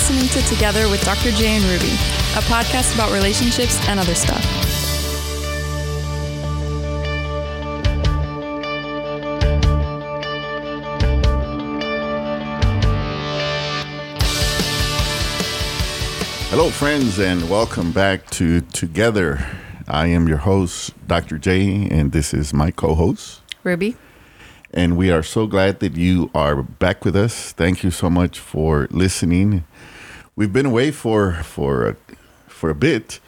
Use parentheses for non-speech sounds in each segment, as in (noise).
listening to Together with Dr. J and Ruby, a podcast about relationships and other stuff. Hello, friends, and welcome back to Together. I am your host, Dr. J, and this is my co host. Ruby. And we are so glad that you are back with us. Thank you so much for listening. We've been away for for a, for a bit,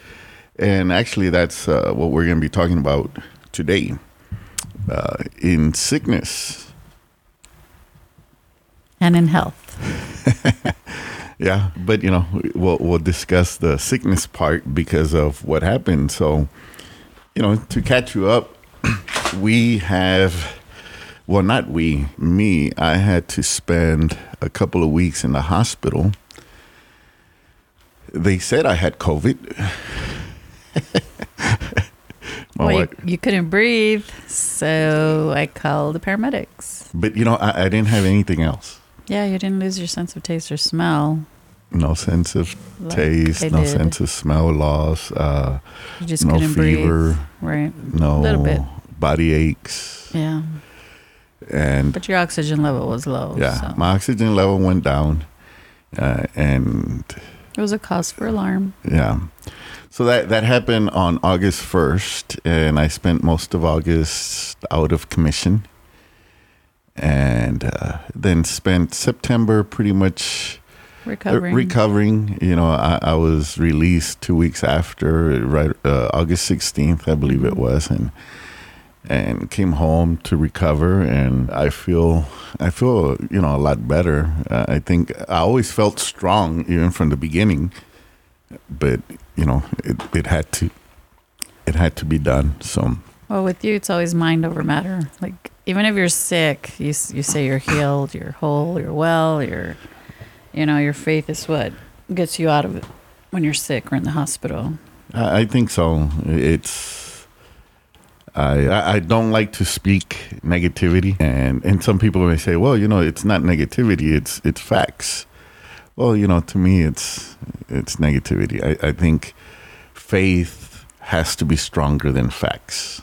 and actually, that's uh, what we're going to be talking about today. Uh, in sickness and in health. (laughs) Yeah, but you know, we'll we'll discuss the sickness part because of what happened. So, you know, to catch you up, (clears throat) we have well, not we, me. I had to spend a couple of weeks in the hospital. They said I had COVID. (laughs) well, you, you, couldn't breathe, so I called the paramedics. But you know, I, I didn't have anything else. Yeah, you didn't lose your sense of taste or smell no sense of like taste, no did. sense of smell loss. Uh, you just no couldn't fever, breathe. right? No, a little bit. body aches. Yeah, and but your oxygen level was low. Yeah, so. my oxygen level went down, uh, and it was a cause for alarm. Yeah. So that that happened on August first, and I spent most of August out of commission, and uh, then spent September pretty much recovering. recovering. You know, I, I, was released two weeks after, right uh, August sixteenth, I believe it mm-hmm. was, and and came home to recover. And I feel, I feel, you know, a lot better. Uh, I think I always felt strong, even from the beginning, but you know, it, it had to, it had to be done. So. Well, with you, it's always mind over matter. Like even if you're sick, you you say you're healed, you're whole, you're well, you're you know, your faith is what gets you out of it when you're sick or in the hospital. I think so. It's I I don't like to speak negativity, and and some people may say, well, you know, it's not negativity; it's it's facts. Well, you know, to me, it's it's negativity. I, I think faith has to be stronger than facts.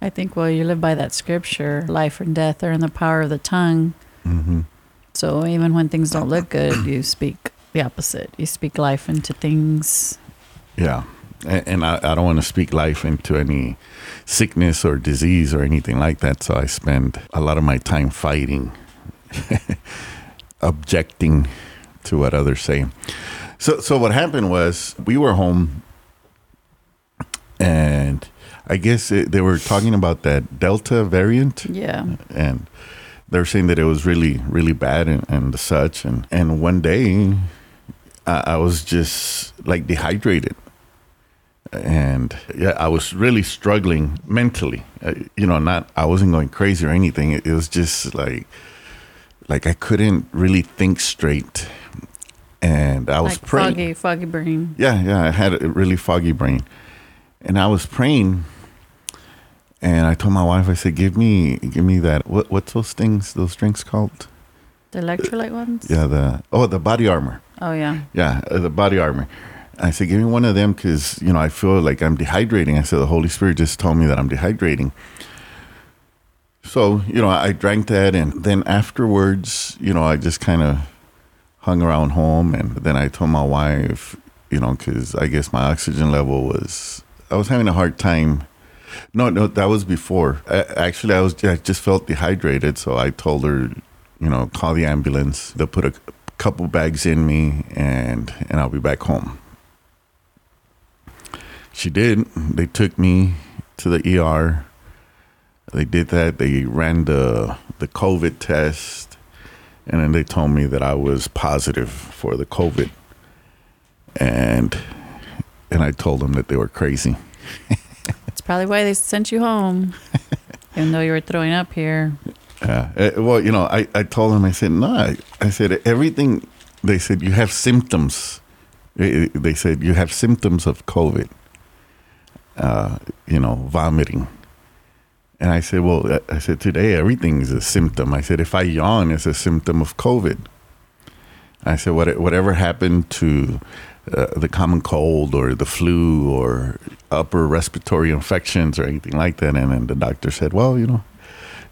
I think well, you live by that scripture: life and death are in the power of the tongue. Mm-hmm. So even when things don't look good, you speak the opposite. You speak life into things. Yeah. And, and I, I don't want to speak life into any sickness or disease or anything like that. So I spend a lot of my time fighting, (laughs) objecting to what others say. So, so what happened was we were home, and I guess it, they were talking about that Delta variant. Yeah. And they're saying that it was really really bad and, and such and and one day I, I was just like dehydrated and yeah i was really struggling mentally uh, you know not i wasn't going crazy or anything it, it, was just like like i couldn't really think straight and i was like praying foggy foggy brain yeah yeah i had a really foggy brain and i was praying and I told my wife, I said, "Give me, give me that. What, what's those things? Those drinks called? The electrolyte ones? Yeah. The oh, the body armor. Oh yeah. Yeah, uh, the body armor. I said, "Give me one of them because you know I feel like I'm dehydrating." I said, "The Holy Spirit just told me that I'm dehydrating." So you know, I drank that, and then afterwards, you know, I just kind of hung around home, and then I told my wife, you know, because I guess my oxygen level was I was having a hard time no, no, that was before. actually, I was I just felt dehydrated, so I told her, you know, call the ambulance. They'll put a couple bags in me, and and I'll be back home. She did. They took me to the ER. They did that. They ran the the COVID test, and then they told me that I was positive for the COVID. And and I told them that they were crazy. (laughs) It's probably why they sent you home, (laughs) even though you were throwing up here. Yeah. Uh, well, you know, I, I told them, I said, no, I, I said, everything, they said, you have symptoms. They said, you have symptoms of COVID, uh, you know, vomiting. And I said, well, uh, I said, today everything is a symptom. I said, if I yawn, it's a symptom of COVID. I said, what, whatever happened to uh, the common cold or the flu or upper respiratory infections or anything like that? And then the doctor said, well, you know,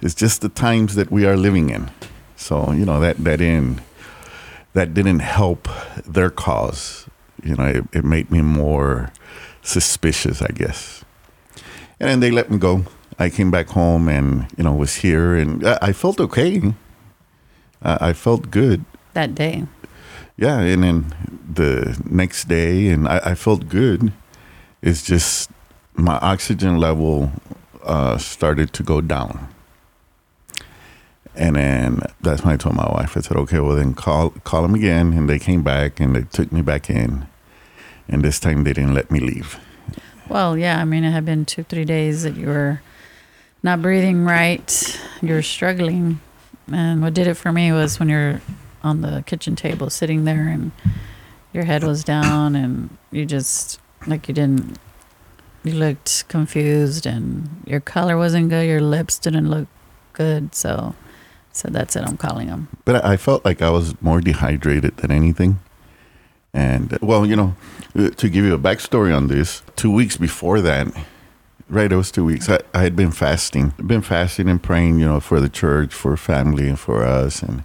it's just the times that we are living in. So, you know, that, that didn't, that didn't help their cause. You know, it, it made me more suspicious, I guess. And then they let me go. I came back home and, you know, was here and I, I felt okay. I, I felt good. That day. Yeah. And then the next day, and I, I felt good. It's just my oxygen level uh, started to go down. And then that's when I told my wife, I said, okay, well, then call, call them again. And they came back and they took me back in. And this time they didn't let me leave. Well, yeah. I mean, it had been two, three days that you were not breathing right. You were struggling. And what did it for me was when you're on the kitchen table sitting there and your head was down and you just, like, you didn't, you looked confused and your color wasn't good. Your lips didn't look good. So, so that's it. I'm calling them. But I felt like I was more dehydrated than anything. And well, you know, to give you a backstory on this, two weeks before that, right, it was two weeks. I, I had been fasting, been fasting and praying, you know, for the church, for family, and for us, and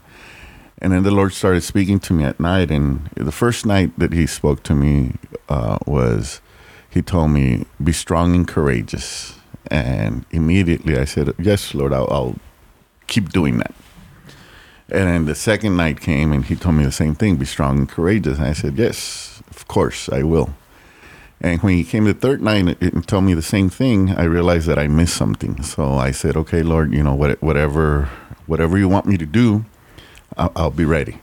and then the Lord started speaking to me at night. And the first night that He spoke to me uh, was, He told me, "Be strong and courageous." And immediately I said, "Yes, Lord, I'll, I'll keep doing that." And then the second night came and he told me the same thing be strong and courageous. And I said, Yes, of course, I will. And when he came the third night and told me the same thing, I realized that I missed something. So I said, Okay, Lord, you know, whatever, whatever you want me to do, I'll, I'll be ready.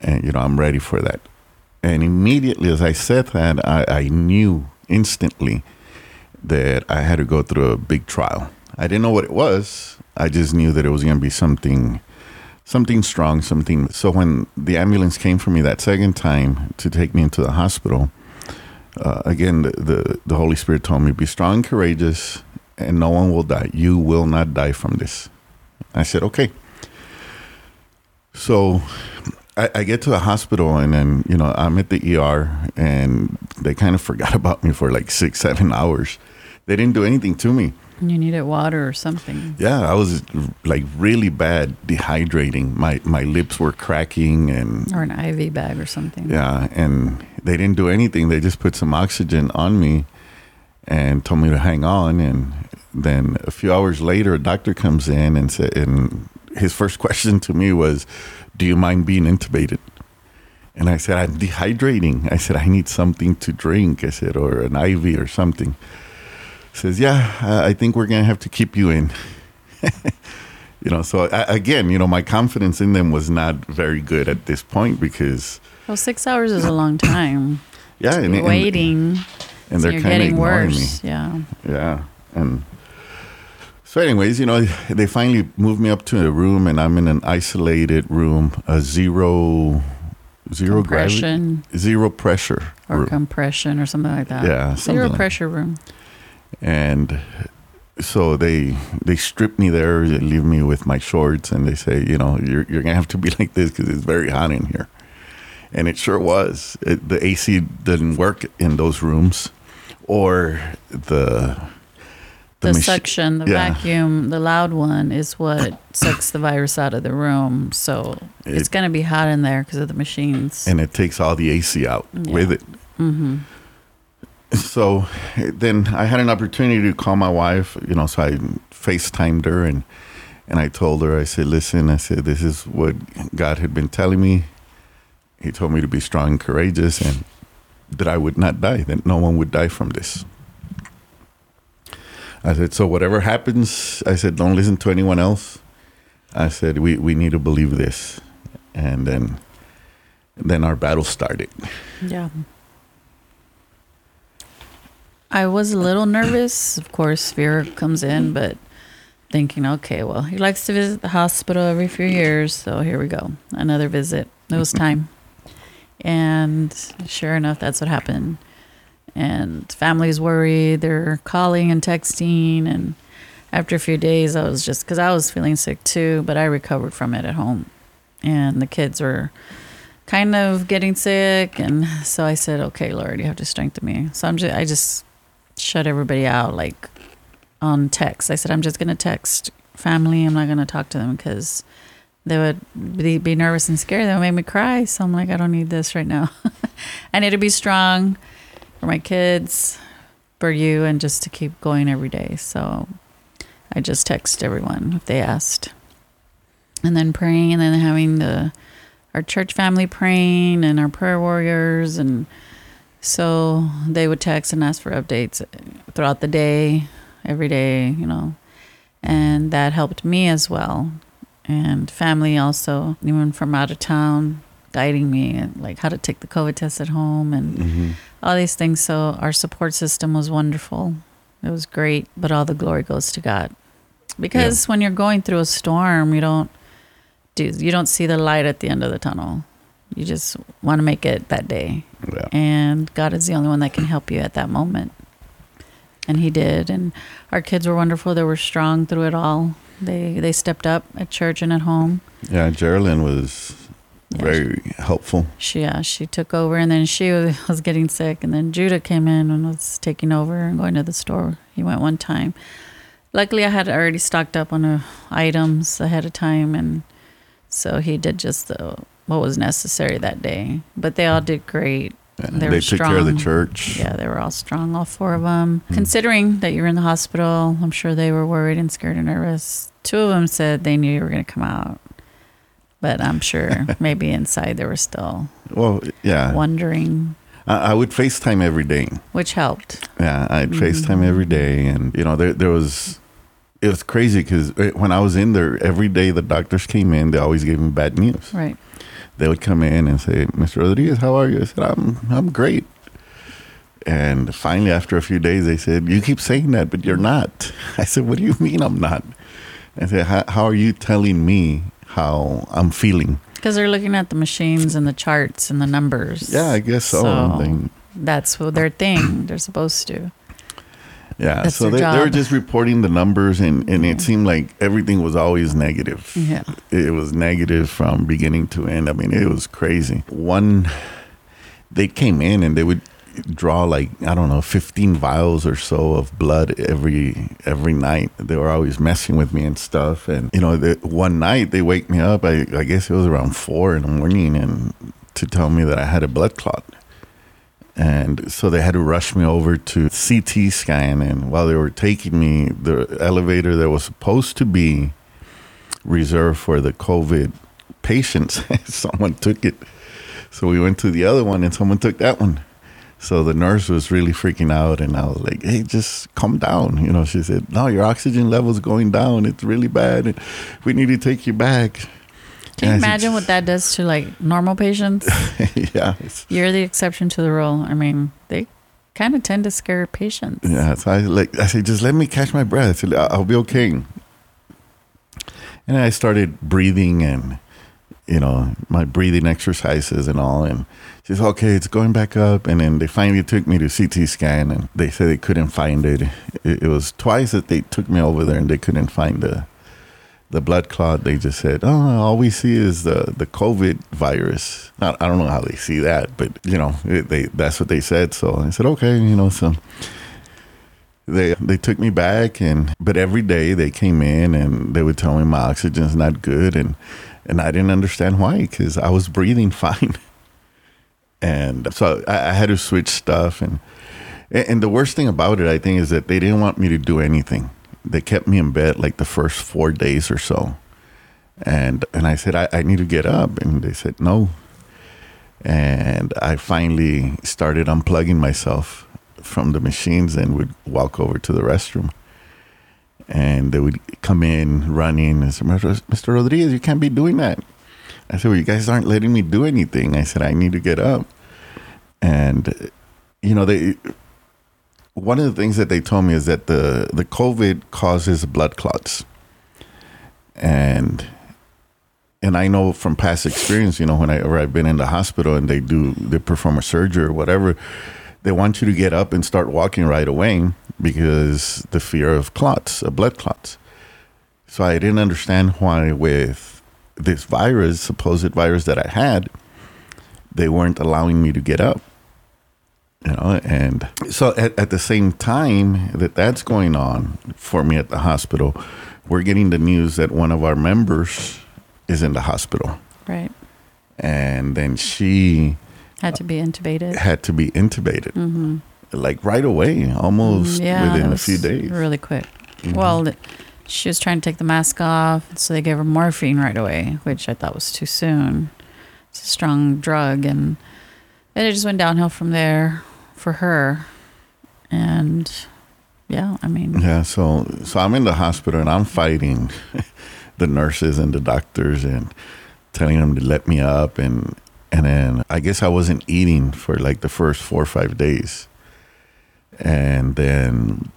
And, you know, I'm ready for that. And immediately as I said that, I, I knew instantly that I had to go through a big trial. I didn't know what it was. I just knew that it was going to be something something strong, something. So when the ambulance came for me that second time to take me into the hospital, uh, again, the, the, the Holy Spirit told me, "Be strong, and courageous, and no one will die. You will not die from this." I said, "Okay." So I, I get to the hospital, and then you know I'm at the ER, and they kind of forgot (laughs) about me for like six, seven hours. They didn't do anything to me. You needed water or something. Yeah, I was like really bad dehydrating. My my lips were cracking and or an IV bag or something. Yeah, and they didn't do anything. They just put some oxygen on me and told me to hang on and then a few hours later a doctor comes in and said and his first (laughs) question to me was, "Do you mind being intubated?" And I said, "I'm dehydrating." I said, "I need something to drink." I said, "or an IV or something." Says, "Yeah, I think we're gonna have to keep you in." (laughs) you know, so I, again, you know, my confidence in them was not very good at this point because. Well, six hours is a long (coughs) time. yeah, and, waiting. And, they're kind of ignoring worse. me. Yeah. Yeah, and so, anyways, you know, they finally moved me up to a room, and I'm in an isolated room, a zero, zero gravity, zero pressure, or room. compression, or something like that. Yeah, zero pressure room and so they they strip me there, they leave me with my shorts, and they say, you know, you're you're gonna have to be like this because it's very hot in here, and it sure was. It, the AC didn't work in those rooms, or the the, the machi- suction, the yeah. vacuum, the loud one is what (coughs) sucks the virus out of the room. So it, it's going to be hot in there because of the machines. And it takes all the AC out yeah. with it. Mm-hmm so then I had an opportunity to call my wife, you know, so I FaceTimed her and and I told her, I said, listen, I said, this is what God had been telling me. He told me to be strong and courageous and that I would not die, that no one would die from this. I said, so whatever happens, I said, don't listen to anyone else. I said, we, we need to believe this. And then then our battle started. Yeah. I was a little nervous. Of course, fear comes in, but thinking, okay, well, he likes to visit the hospital every few years, so here we go. Another visit. It was mm-hmm. time. And sure enough, that's what happened. And families worried. They're calling and texting. And after a few days, I was just, because I was feeling sick too, but I recovered from it at home. And the kids were kind of getting sick, and so I said, "Okay, Lord, you have to strengthen me." So I'm just, I just shut everybody out, like on text. I said, "I'm just gonna text family. I'm not gonna talk to them because." They would be, be nervous and scared. They would make me cry. So I'm like, I don't need this right now. (laughs) I need to be strong for my kids, for you, and just to keep going every day. So I just text everyone if they asked. And then praying and then having the our church family praying and our prayer warriors and so they would text and ask for updates throughout the day, every day, you know. And that helped me as well. And family also, even from out of town, guiding me and like how to take the COVID test at home and Mm-hmm. all these things. So our support system was wonderful. It was great, but all the glory goes to God. Because when you're going through a storm, you don't do you don't see the light at the end of the tunnel. You just want to make it that day. Yeah. And God is the only one that can help you at that moment. And he did and our kids were wonderful. They were strong through it all. They they stepped up at church and at home. Yeah, Geraldine was Yeah, very helpful. she yeah she took over and then she (laughs) was getting sick and then judah came in and was taking over and going to the store he went one time luckily i had already stocked up on uh, items ahead of time and so he did just the what was necessary that day but they all did great And They they were took care of the church. yeah they were all strong all four of them considering that you were in the hospital i'm sure they were worried and scared and nervous two of them said they knew you were going to come out but i'm sure (laughs) maybe inside they were still Well, yeah. wondering, I, I would FaceTime every day. which helped. Yeah, I'd Mm-hmm. FaceTime every day, and you know, there there was. It was crazy because when I was in there, every day the doctors came in, they always gave me bad news. Right. They would come in and say, "Mr. Rodriguez, how are you?" I said, "I'm I'm great." And finally, after a few days, they said, "You keep saying that, but you're not." (laughs) I said, "What do you mean I'm not?" I said, "How, are you telling me how I'm feeling?" Because they're looking at the machines and the charts and the numbers. Yeah, I guess so. So that's what their thing. They're supposed to. Yeah, That's so they, they were just reporting the numbers, and, and it seemed like everything was always negative. Yeah. It was negative from beginning to end. I mean, it was crazy. One, they came in and they would draw like I don't know, fifteen vials or so of blood every every night. They were always messing with me and stuff. And you know, the, one night they wake me up. I, I guess it was around four in the morning, and to tell me that I had a blood clot. And so they had to rush me over to CT scan. And while they were taking me, the elevator that was supposed to be reserved for the COVID patients, (laughs) someone took it. So we went to the other one and someone took that one. So the nurse was really freaking out. And I was like, hey, just calm down. You know, she said, no, your oxygen level's going down. It's really bad. We need to take you back. Can you And I said, imagine what that does to like normal patients? (laughs) yeah. You're the exception to the rule. I mean, they kind of tend to scare patients. Yeah, so I like I said, just let me catch my breath. I said, "I- I'll be okay. And I started breathing and you know my breathing exercises and all. And she said, okay, it's going back up. And then they finally took me to CT scan, and they said they couldn't find it. It, it was twice that they took me over there, and they couldn't find the the blood clot. They just said, oh, all we see is the the COVID virus. I, I don't know how they see that, but you know, it, they that's what they said. So I said, okay, you know, so they they took me back and but every day they came in and they would tell me my oxygen's not good and and I didn't understand why because I was breathing (laughs) fine and so I, I had to switch stuff and and the worst thing about it I think is that they didn't want me to do anything they kept me in bed like the first four days or so and and I said I, I need to get up and they said no and I finally started unplugging myself from the machines and would walk over to the restroom. And they would come in running and say, Mr. Rodriguez, you can't be doing that. I said, Well, you guys aren't letting me do anything. I said, I need to get up. And, you know, they, one of the things that they told me is that the, the COVID causes blood clots. And and I know from past experience, you know, whenever I've been in the hospital and they do they perform a surgery or whatever, they want you to get up and start walking right away because the fear of clots, of blood clots. So I didn't understand why with this virus, supposed virus that I had, they weren't allowing me to get up. You know, and so at, at the same time that that's going on for me at the hospital, we're getting the news that one of our members is in the hospital. Right. And then she Had to be intubated. had to be intubated, like right away, almost Mm-hmm. Yeah, within a few days. Really quick. Well, she was trying to take the mask off, so they gave her morphine right away, which I thought was too soon. It's a strong drug, and and it just went downhill from there for her. And yeah, I mean, Yeah, so so I'm in the hospital and I'm fighting (laughs) the nurses and the doctors and telling them to let me up and and then I guess I wasn't eating for like the first four or five days. And then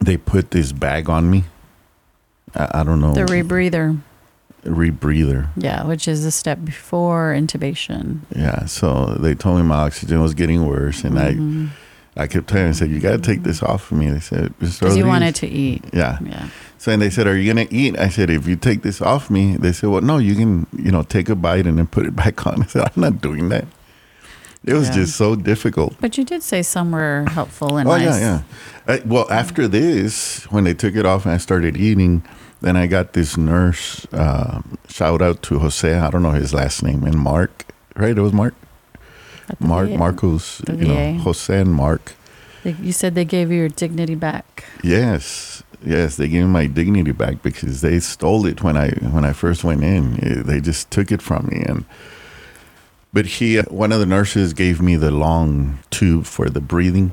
they put this bag on me. I, I don't know. the rebreather, rebreather. yeah, which is a step before intubation. Yeah. So they told me my oxygen was getting worse and Mhm. I I kept telling them, I said, You gotta take this off of me. They said, "Just throw Because you these." wanted to eat. Yeah. Yeah. So and they said, "Are you gonna eat?" I said, "If you take this off me," they said, "Well, no, you can, you know, take a bite and then put it (laughs) back on." I said, "I'm not doing that." It was Yeah. just so difficult. But you did say some were helpful and oh nice. yeah, yeah. I, well, after this, when they took it off and I started eating, then I got this nurse. Uh, shout out to Jose. I don't know his last name and Mark. Right? It was Mark. Mark. Marcos. You know, Jose and Mark. You said they gave you your dignity back. Yes, yes, they gave me my dignity back because they stole it when I when I first went in. Eh, They just took it from me, and but he, one of the nurses, gave me the long tube for the breathing,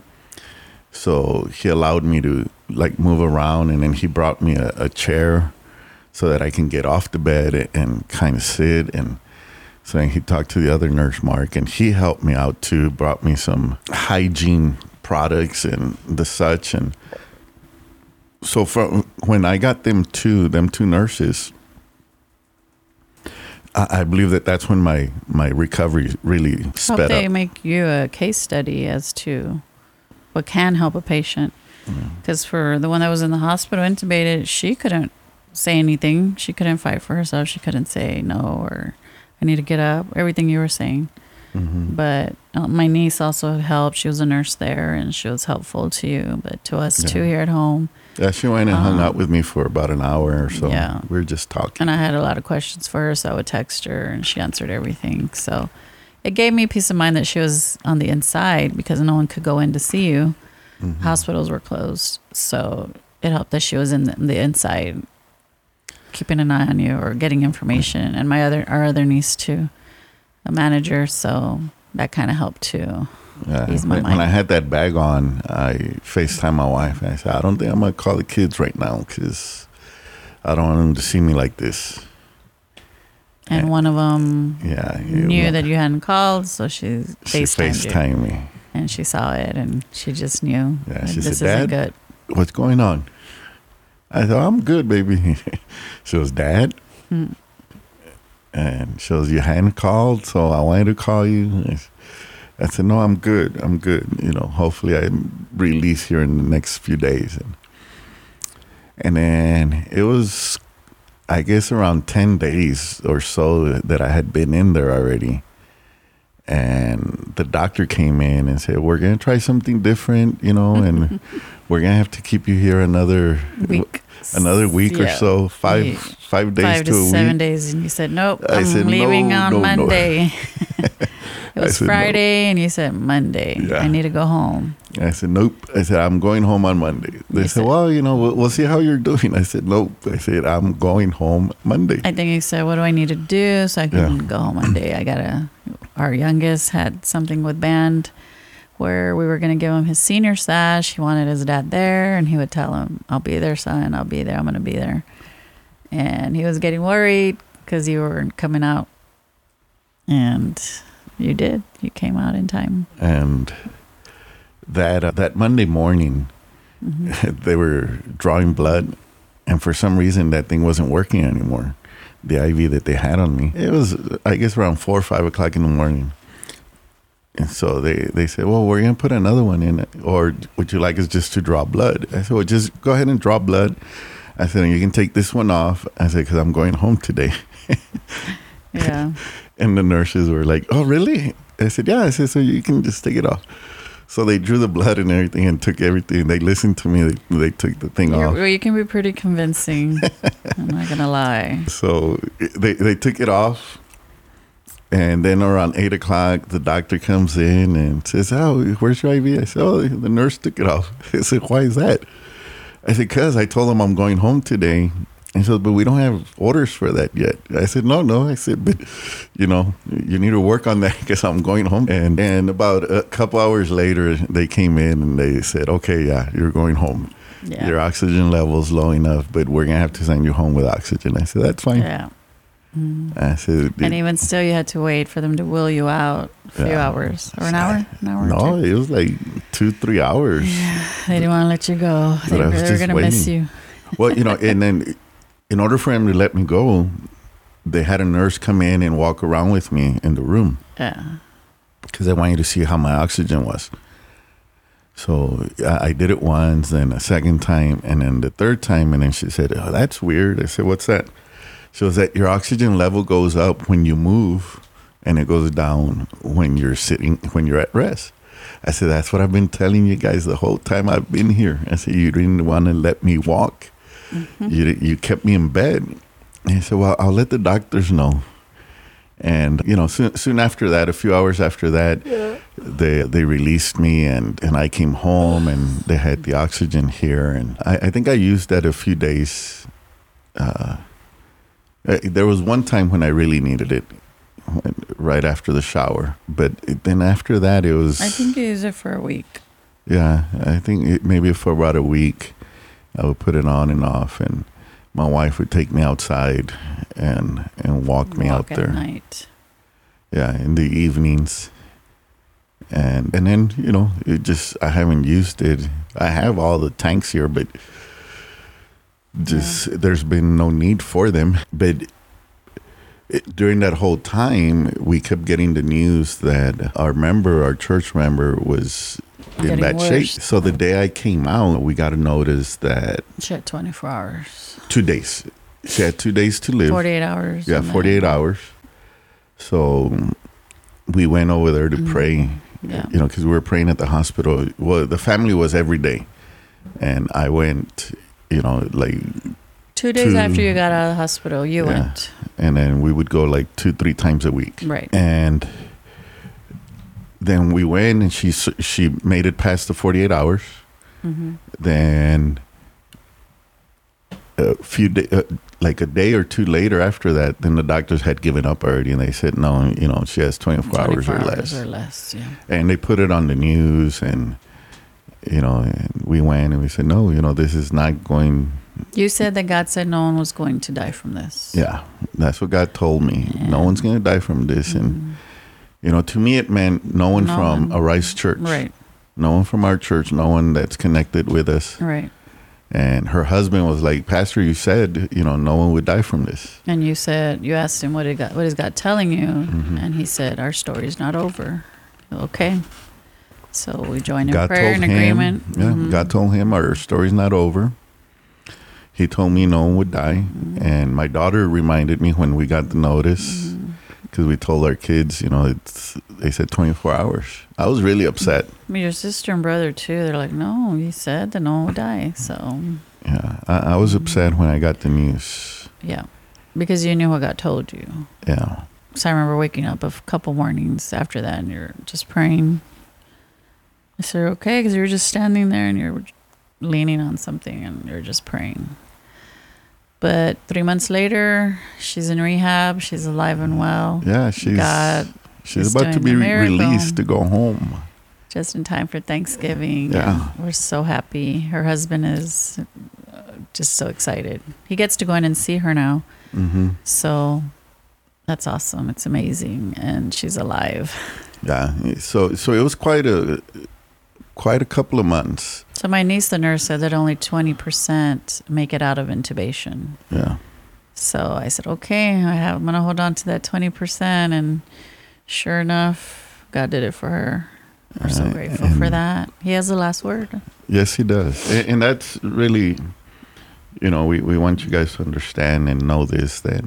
so he allowed me to like move around, and then he brought me a, a chair so that I can get off the bed and kind of sit and. So then he talked to the other nurse, Mark, and he helped me out too. Brought me some hygiene products and the such, and so from when I got them two, them two nurses, I, I believe that that's when my my recovery really Hope sped they up. make you a case study as to what can help a patient. Mm. Because for the one that was in the hospital intubated, she couldn't say anything. She couldn't fight for herself. She couldn't say no or I need to get up. Everything you were saying. Mhm. But uh, my niece also helped. She was a nurse there, and she was helpful to you, but to us too here at home. Yeah, she went and hung Um, out with me for about an hour or so. yeah. we were just talking. And I had a lot of questions for her, so I would text her, and she answered everything. So it gave me peace of mind that she was on the inside because no one could go in to see you. Mhm. Hospitals were closed, so it helped that she was in the, the inside, keeping an eye on you or getting information. And my other, our other niece too, a manager, so that kind of helped too. Yeah. When, when mind. I had that bag on, I FaceTime my wife and I said, I don't think I'm gonna call the kids right now because I don't want them to see me like this. And Yeah. one of them Yeah, knew that you hadn't called, so she she FaceTimed me. and she saw it, and she just knew Yeah, she this said, isn't "Dad?" good. What's going on? I said, I'm good, baby. (laughs) she was dad. Mm. And she was, you hadn't called, so I wanted to call you. I said, no, I'm good. I'm good. You know, hopefully I release here in the next few days. And, and then it was, I guess, around 10 days or so that I had been in there already. And the doctor came in and said, we're going to try something different, you know, and (laughs) we're going to have to keep you here another Week, another week or so, five Yeah. five days five to, to, seven week. days, and you said nope. I I'm said, leaving "No, on no, no." Monday. (laughs) it (laughs) was said, "No." Friday, and you said Monday. Yeah. I need to go home. I said, nope. I said, I'm going home on Monday. They said, said- well, you know, we'll, we'll see how you're doing. I said, nope. I said, I'm going home Monday. I think you said, "What do I need to do so I can Yeah. go home Monday?" I gotta. Our youngest had something with band where we were gonna give him his senior sash. He wanted his dad there, and he would tell him, "I'll be there, son. I'll be there. I'm gonna be there." And he was getting worried because you weren't coming out, and you did. You came out in time. and that uh, that Monday morning, Mm-hmm. (laughs) they were drawing blood, and for some reason that thing wasn't working anymore. The IV that they had on me. It was, I guess, around four or five o'clock in the morning. And so they, they said, well, we're going to put another one in, or would you like us just to draw blood? I said, well, just go ahead and draw blood. I said, and you can take this one off. I said, because I'm going home today. Yeah. (laughs) And the nurses were like, "Oh, really?" I said, "Yeah." I said, "So you can just take it off." So they drew the blood and everything and took everything. They listened to me. They, they took the thing You're, off. well, you can be pretty convincing. (laughs) I'm not gonna lie. So they they took it off, and then around eight o'clock, the doctor comes in and says, "Oh, where's your IV?" I said, "Oh, the nurse took it off." (laughs) I said, "Why is that?" I said, "Cause I told them I'm going home today." He said, "But we don't have orders for that yet." I said, "No, no." I said, "But you know, you need to work on that (laughs) because I'm going home." And and about a couple hours later, they came in and they said, "Okay, yeah, you're going home." Yeah. Your oxygen level's low enough, but we're gonna have to send you home with oxygen. I said, "That's fine." Yeah. Mm-hmm. I said, And even still, you had to wait for them to will you out a few Yeah. hours or an hour, an hour. no, it was like two, three hours. Yeah, They didn't want to let you go. They, But they were just gonna miss you. Well, you know, and then in order for him to let me go, they had a nurse come in and walk around with me in the room Yeah. because they wanted to see how my oxygen was. So I I did it once, then a second time, and then the third time, and then she said, "Oh, that's weird." I said, "What's that?" She was that your oxygen level goes up when you move, and it goes down when you're sitting when you're at rest. I said, "That's what I've been telling you guys the whole time I've been here." I said, "You didn't want to let me walk. You you kept me in bed." And he said, "Well, I'll let the doctors know." And you know, soon, soon after that, a few hours after that, they they released me, and and I came home, and they had the oxygen here, and I, I think I used that a few days. Uh, uh, there was one time when I really needed it, right after the shower, but then after that, it was. I think you used it for a week. Yeah, I think it, maybe for about a week, I would put it on and off, and my wife would take me outside and and walk me out Walk at there. night. Yeah, in the evenings, and and then you know it just I haven't used it. I have all the tanks here, but just there's been no need for them. But it, during that whole time, we kept getting the news that our member, our church member, was in Getting bad shape. So the day I came out, we got a notice that She had 24 hours, two days. She had two days to live. 48 hours. Yeah, and then- 48 hours. So we went over there to mm-hmm. pray, Yeah. you know, because we were praying at the hospital. Well, the family was every day. And I went, you know, like, Two days to- after you got out of the hospital, you Yeah. went. and then we would go like two, three times a week. Right. And then we went and she, she made it past the 48 hours. hmm Then a few day, uh, like a day or two later after that, then the doctors had given up already, and they said no, you know, she has twenty four hours or less, or less. Yeah. and they put it on the news, and you know, and we went and we said no, you know, this is not going. You said that God said no one was going to die from this. Yeah, that's what God told me. No one's going to die from this, and you know, to me, it meant no one No from one. a Rice Church, Right. No one from our church, no one that's connected with us. Right. And her husband was like, Pastor, you said, you know, no one would die from this. And you said you asked him what did God, what is God telling you, Mm-hmm. and he said our story is not over. Okay. So we joined in God prayer and him, agreement. yeah, Mhm. God told him our story's not over. He told me no one would die. Mm-hmm. And my daughter reminded me when we got the notice, Mm-hmm. because we told our kids, you know, it's, they said 24 hours. I was really upset. I mean, your sister and brother too. They're like, no, he said that no one would die. So Yeah, I, I was upset when I got the news. yeah, because you knew what God told you. Yeah. So I remember waking up a couple mornings after that, and you're just praying. I said, "Okay," because you were just standing there and you're leaning on something, and you're just praying. But three months later, she's in rehab. She's alive and well. Yeah, she's God she's about to be re- released to go home. just in time for Thanksgiving. Yeah. and we're so happy. Her husband is uh, just so excited. He gets to go in and see her now. hmm So that's awesome. It's amazing, and she's alive. Yeah. So so it was quite a quite a couple of months. So my niece, the nurse, said that only twenty percent make it out of intubation. Yeah. So I said, okay, I have, I'm gonna hold on to that twenty percent, and sure enough, God did it for her. We're so grateful for that. He has the last word. Yes, he does. And, and that's really, you know, we, we want you guys to understand and know this that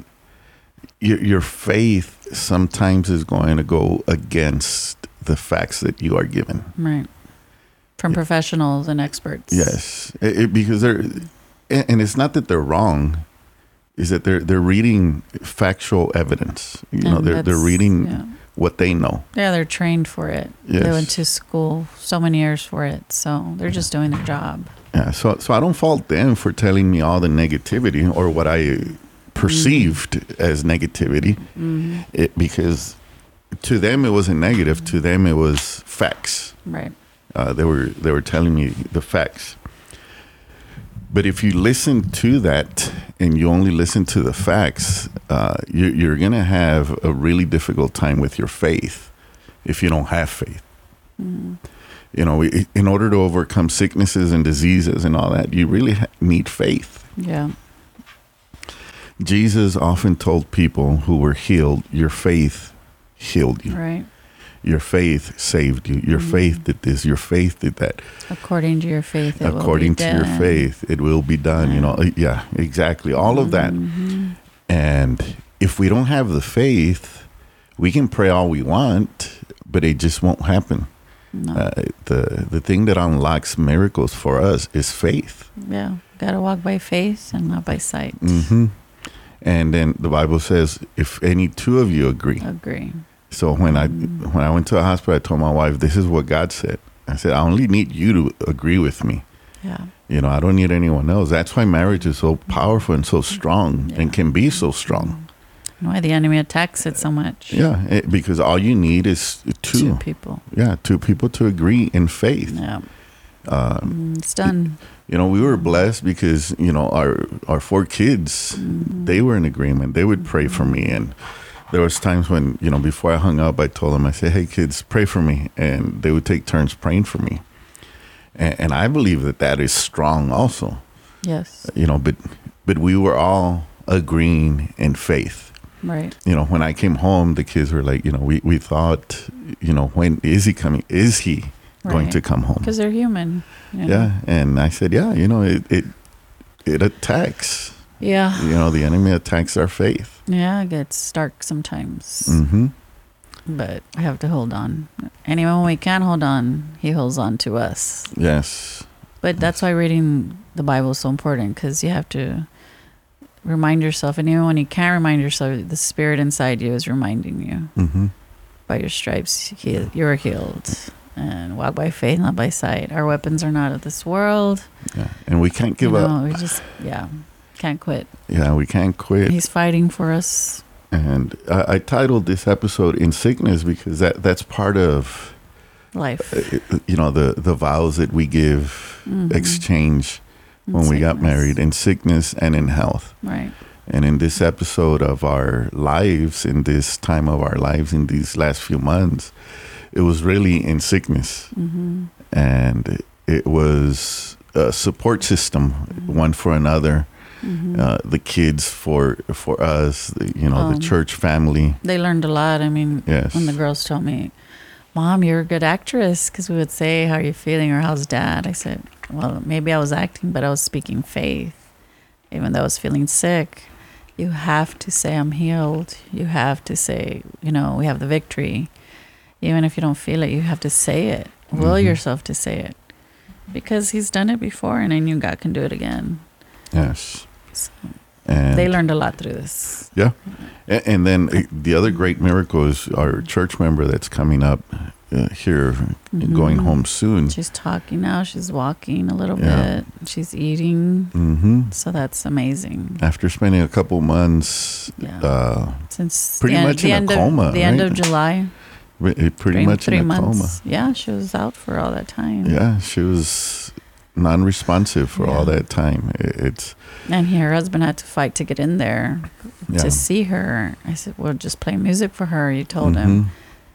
your, your faith sometimes is going to go against the facts that you are given. Right. From professionals and experts. Yes, It- it- because they're, and and it's not that they're wrong, is that they're they're reading factual evidence. You know, they're they're reading Yeah. what they know. Yeah, they're trained for it. They went to school so many years for it. So they're just doing their job. Yeah, so so I don't fault them for telling me all the negativity or what I perceived as negativity, Mm-hmm. it, because to them it wasn't negative. To them it was facts. Right. Uh, they were they were telling me the facts. But if you listen to that and you only listen to the facts, uh, you, you're going to have a really difficult time with your faith if you don't have faith. You know, in order to overcome sicknesses and diseases and all that, you really need faith. Yeah. Jesus often told people who were healed, Your faith healed you. Right. Your faith saved you. Your faith did this. Your faith did that. According to your faith, it according will be to your faith it will be done you know yeah exactly all of that Mhm. and if we don't have the faith we can pray all we want but it just won't happen No. uh, the the thing that unlocks miracles for us is faith yeah. Got to walk by faith and not by sight. hmm and then the bible says if any two of you agree Agree. So when i Mm. when i went to the hospital i told my wife this is what god said i said i only need you to agree with me Yeah. You know, I don't need anyone else. That's why marriage is so powerful and so strong and can be so strong. And why the enemy attacks it so much. Yeah, it, because all you need is two. Two people. Yeah, two people to agree in faith. Yeah. Uh, Mm, it's done. you know, we were blessed because you know our our four kids, they were in agreement. They would pray for me, and there was times when you know before I hung up, I told them, I said, "Hey, kids, pray for me," and they would take turns praying for me. And, and I believe that that is strong, also. Yes. You know, but but we were all agreeing in faith. Right. you know, when I came home, the kids were like, you know, we, we thought, you know, when is he coming? Is he going to come home? Because they're human. know. Yeah. And I said, yeah, you know, it, it, it attacks, Yeah. you know, the enemy attacks our faith. Yeah. It gets dark sometimes. hmm But we have to hold on. When we can't hold on, he holds on to us. Yes. But that's why reading the Bible is so important because you have to remind yourself. And even when you can't remind yourself, the spirit inside you is reminding you hmm by your stripes, he, you're healed. And walk by faith, not by sight. Our weapons are not of this world. Yeah. And we can't give you up. know, We just, yeah, can't quit. Yeah. We can't quit. He's fighting for us. And I, I titled this episode "In Sickness" because that that's part of, Life. uh, you know, the the vows that we give, Mhm. exchange In when we got married in sickness and in health. Right. And in this episode of our lives, in this time of our lives, in these last few months, it was really in sickness. hmm And it was a support system, one for another, hmm uh, the kids for for us, you know, the Um, church family. they learned a lot. I mean, Yes. when the girls told me, "Mom, you're a good actress," because we would say, "How are you feeling?" or "How's Dad?" I said, "Well, maybe I was acting, but I was speaking faith, even though I was feeling sick." You have to say, "I'm healed." You have to say, "You know, we have the victory." Even if you don't feel it, you have to say it. Will Mhm. yourself to say it, because He's done it before, and I knew God can do it again. Yes. So And they learned a lot through this. Yeah. And, and then uh, the other great miracle is our church member that's coming up uh, here, and going home soon. She's talking now. She's walking a little Yeah. bit. She's eating. hmm So that's amazing. After spending a couple months, Yeah. uh, Since pretty the much the in a coma, of, the end of? July, re- uh, pretty much in a months. Yeah, she was out for all that time. Yeah, she was non-responsive for all that time. It, it's And her husband had to fight to get in there yeah. to see her. I said, "Well, just play music for her." You told him Mhm.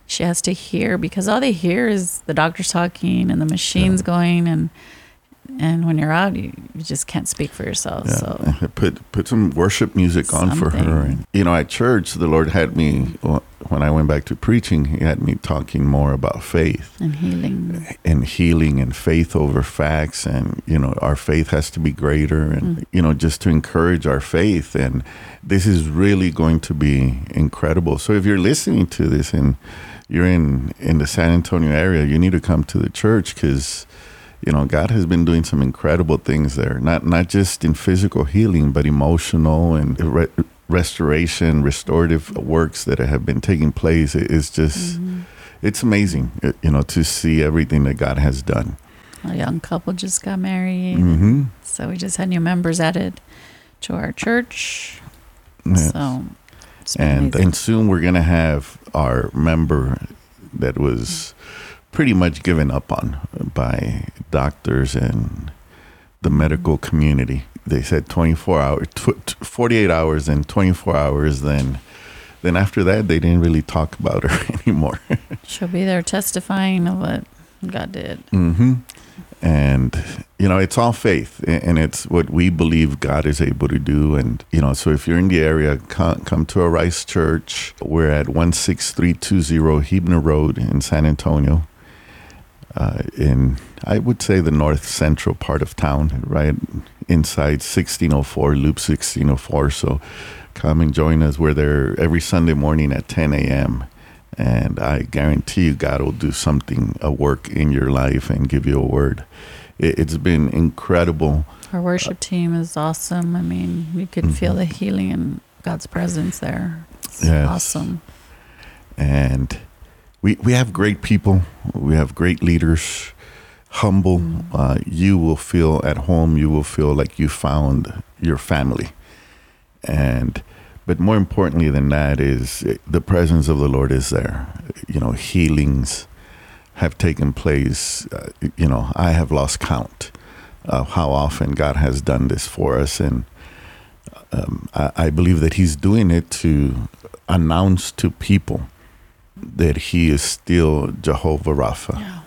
she has to hear because all they hear is the doctors talking and the machines Yeah. going and and when you're out, you, you just can't speak for yourself. Yeah. So (laughs) put put some worship music on for her. And, you know, at church, the Lord had me when when I went back to preaching, he had me talking more about faith And healing. and healing and faith over facts and you know our faith has to be greater and mm-hmm. you know just to encourage our faith and this is really going to be incredible so if you're listening to this and you're in in the San Antonio area you need to come to the church cuz you know God has been doing some incredible things there not not just in physical healing but emotional and re- restoration restorative works that have been taking place It- it's just it's amazing, uh, you know, to see everything that God has done. A young couple just got married. Mm-hmm. So we just had new members added to our church. So it's been and amazing. and soon we're gonna have our member that was pretty much given up on by doctors and the medical community. They said 24 hours, 48 hours, and 24 hours. Then, then after that, they didn't really talk about her (laughs) anymore. she'll be there testifying of what God did. hmm And, you know, it's all faith and it's what we believe God is able to do. And, you know, so if you're in the area, come, come to Arise Church. We're at 16320 Huebner Road in San Antonio. Uh, in, I would say, the north central part of town, right inside 1604, Loop 1604. So come and join us. We're there every Sunday morning at 10 a.m. And I guarantee you, God will do something, a work in your life and give you a word. It, it's been incredible. Our worship team is awesome. I mean, you could feel the healing and God's presence there. It's Mm-hmm. Yes. awesome. And we, we have great people, we have great leaders, humble. Uh, you will feel at home, you will feel like you found your family. And but more importantly than that is the presence of the Lord is there. You know, healings have taken place. Uh, you know, I have lost count of how often God has done this for us, and um, I, I believe that He's doing it to announce to people that He is still Jehovah Rapha, Yeah.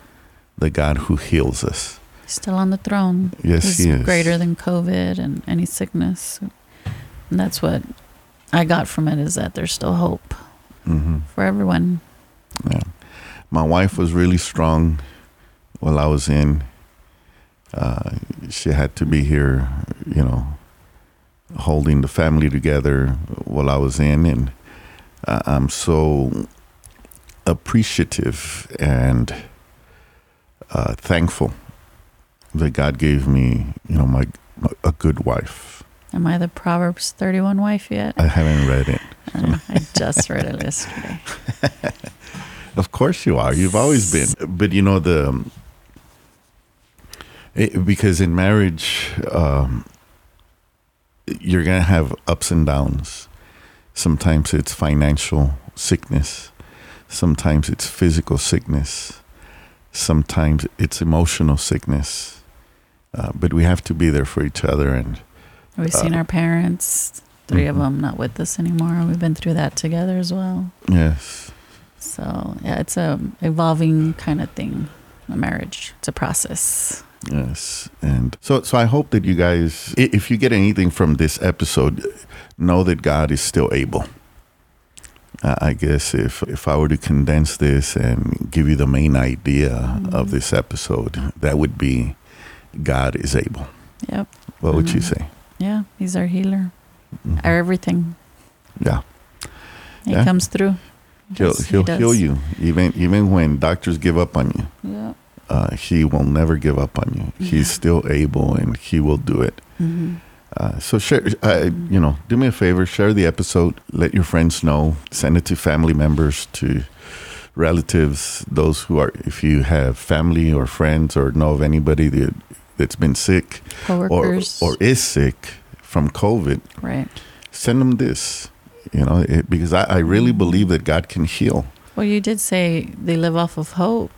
the God who heals us. He's still on the throne. Yes, He's He is. greater than COVID and any sickness. And that's what I got from it is that there's still hope hmm for everyone. Yeah. My wife was really strong while I was in. Uh, she had to be here, you know, holding the family together while I was in. And I'm so appreciative and uh, thankful that God gave me, you know, my, my a good wife. Am I the Proverbs 31 wife yet? I haven't read it. I. I just read it yesterday. (laughs) Of course you are. You've always been. But you know the it, because in marriage, um, you're gonna have ups and downs. Sometimes it's financial sickness. Sometimes it's physical sickness. Sometimes it's emotional sickness. Uh, but we have to be there for each other, and We've seen Uh, our parents, 3 of mhm. them not with us anymore. We've been through that together as well. yes, So, yeah, it's a evolving kind of thing. A marriage, it's a process. Yes, and so so I hope that you guys, if you get anything from this episode, know that God is still able. I guess if if I were to condense this and give you the main idea of this episode, that would be God is able. Yep. What would you Mhm. say? Yeah, he's our healer, Mhm. our everything. Yeah, He Yeah. comes through. he'll Yes, he he'll does. heal you even even when doctors give up on you. Yeah. Uh, he will never give up on you. Yeah. He's still able, and he will do it. Uh, so share, uh, you know, do me a favor, share the episode, let your friends know, send it to family members, to relatives, those who are, if you have family or friends or know of anybody that, that's been sick or, Coworkers. or is sick from COVID, right. send them this, you know, it, because I, I really believe that God can heal. Well, you did say they live off of hope.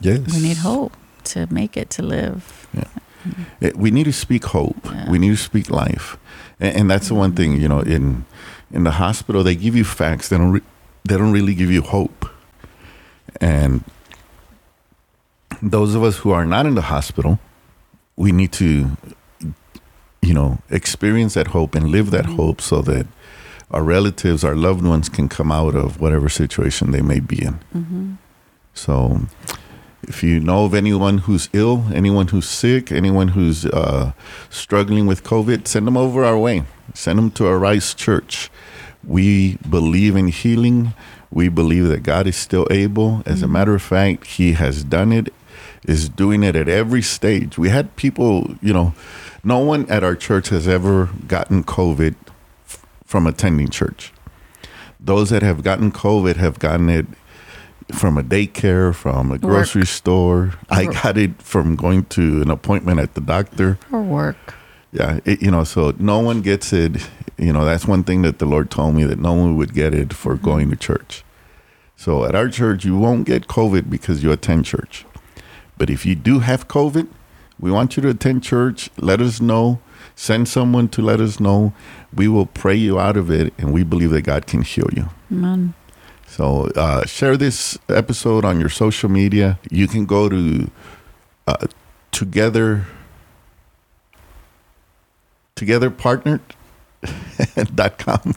Yes. We need hope to make it to live. It- we need to speak hope. Yeah. We need to speak life, and, and that's the one mm. thing you know. In in the hospital, they give you facts. They don't. Re- they don't really give you hope. And those of us who are not in the hospital, we need to, you know, experience that hope and live that mm-hmm. hope, so that our relatives, our loved ones can come out of whatever situation they may be in. Mm-hmm. So, if you know of anyone who's ill, anyone who's sick, anyone who's uh, struggling with COVID, send them over our way. Send them to Arise Church. We believe in healing. We believe that God is still able. As a matter of fact, He has done it, is doing it at every stage. We had people, you know, no one at our church has ever gotten COVID f- from attending church. Those that have gotten COVID have gotten it from a daycare, from a grocery store. I got it from going to an appointment at the doctor. Or work. Yeah, it, you know, so no one gets it. You know, that's one thing that the Lord told me that no one would get it for mm-hmm. going to church. So at our church, you won't get COVID because you attend church. But if you do have COVID, we want you to attend church. Let us know. Send someone to let us know. We will pray you out of it, and we believe that God can heal you. Man. So uh, share this episode on your social media. You can go to uh, together togetherpartnered.com.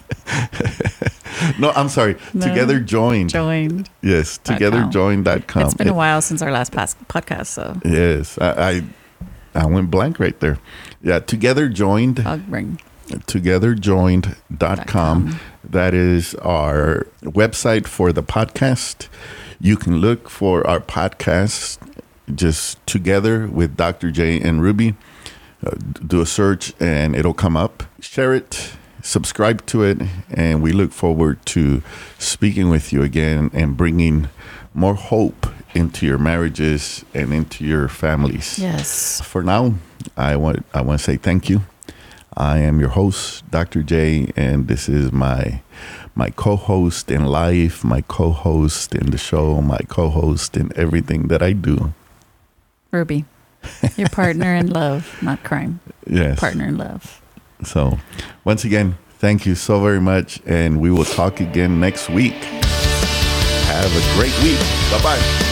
(laughs) (laughs) no, I'm sorry. No. Together joined. Joined. Yes, Dot com. togetherjoined.com. It's been a while since our last podcast, so Yes, I, I I went blank right there. Yeah, together joined I'll bring. togetherjoined.com. That is our website for the podcast. You can look for our podcast just together with Dr. J and Ruby. Uh, do a search and it'll come up. Share it, subscribe to it, and we look forward to speaking with you again and bringing more hope into your marriages and into your families Yes. for now, I want I want to say thank you. I am your host, Dr. J, and this is my my co-host in life, my co-host in the show, my co-host in everything that I do. Ruby. Your partner in (laughs) love, not crime. Yes. Partner in love. So, once again, thank you so very much, and we will talk again next week. Have a great week. Bye bye.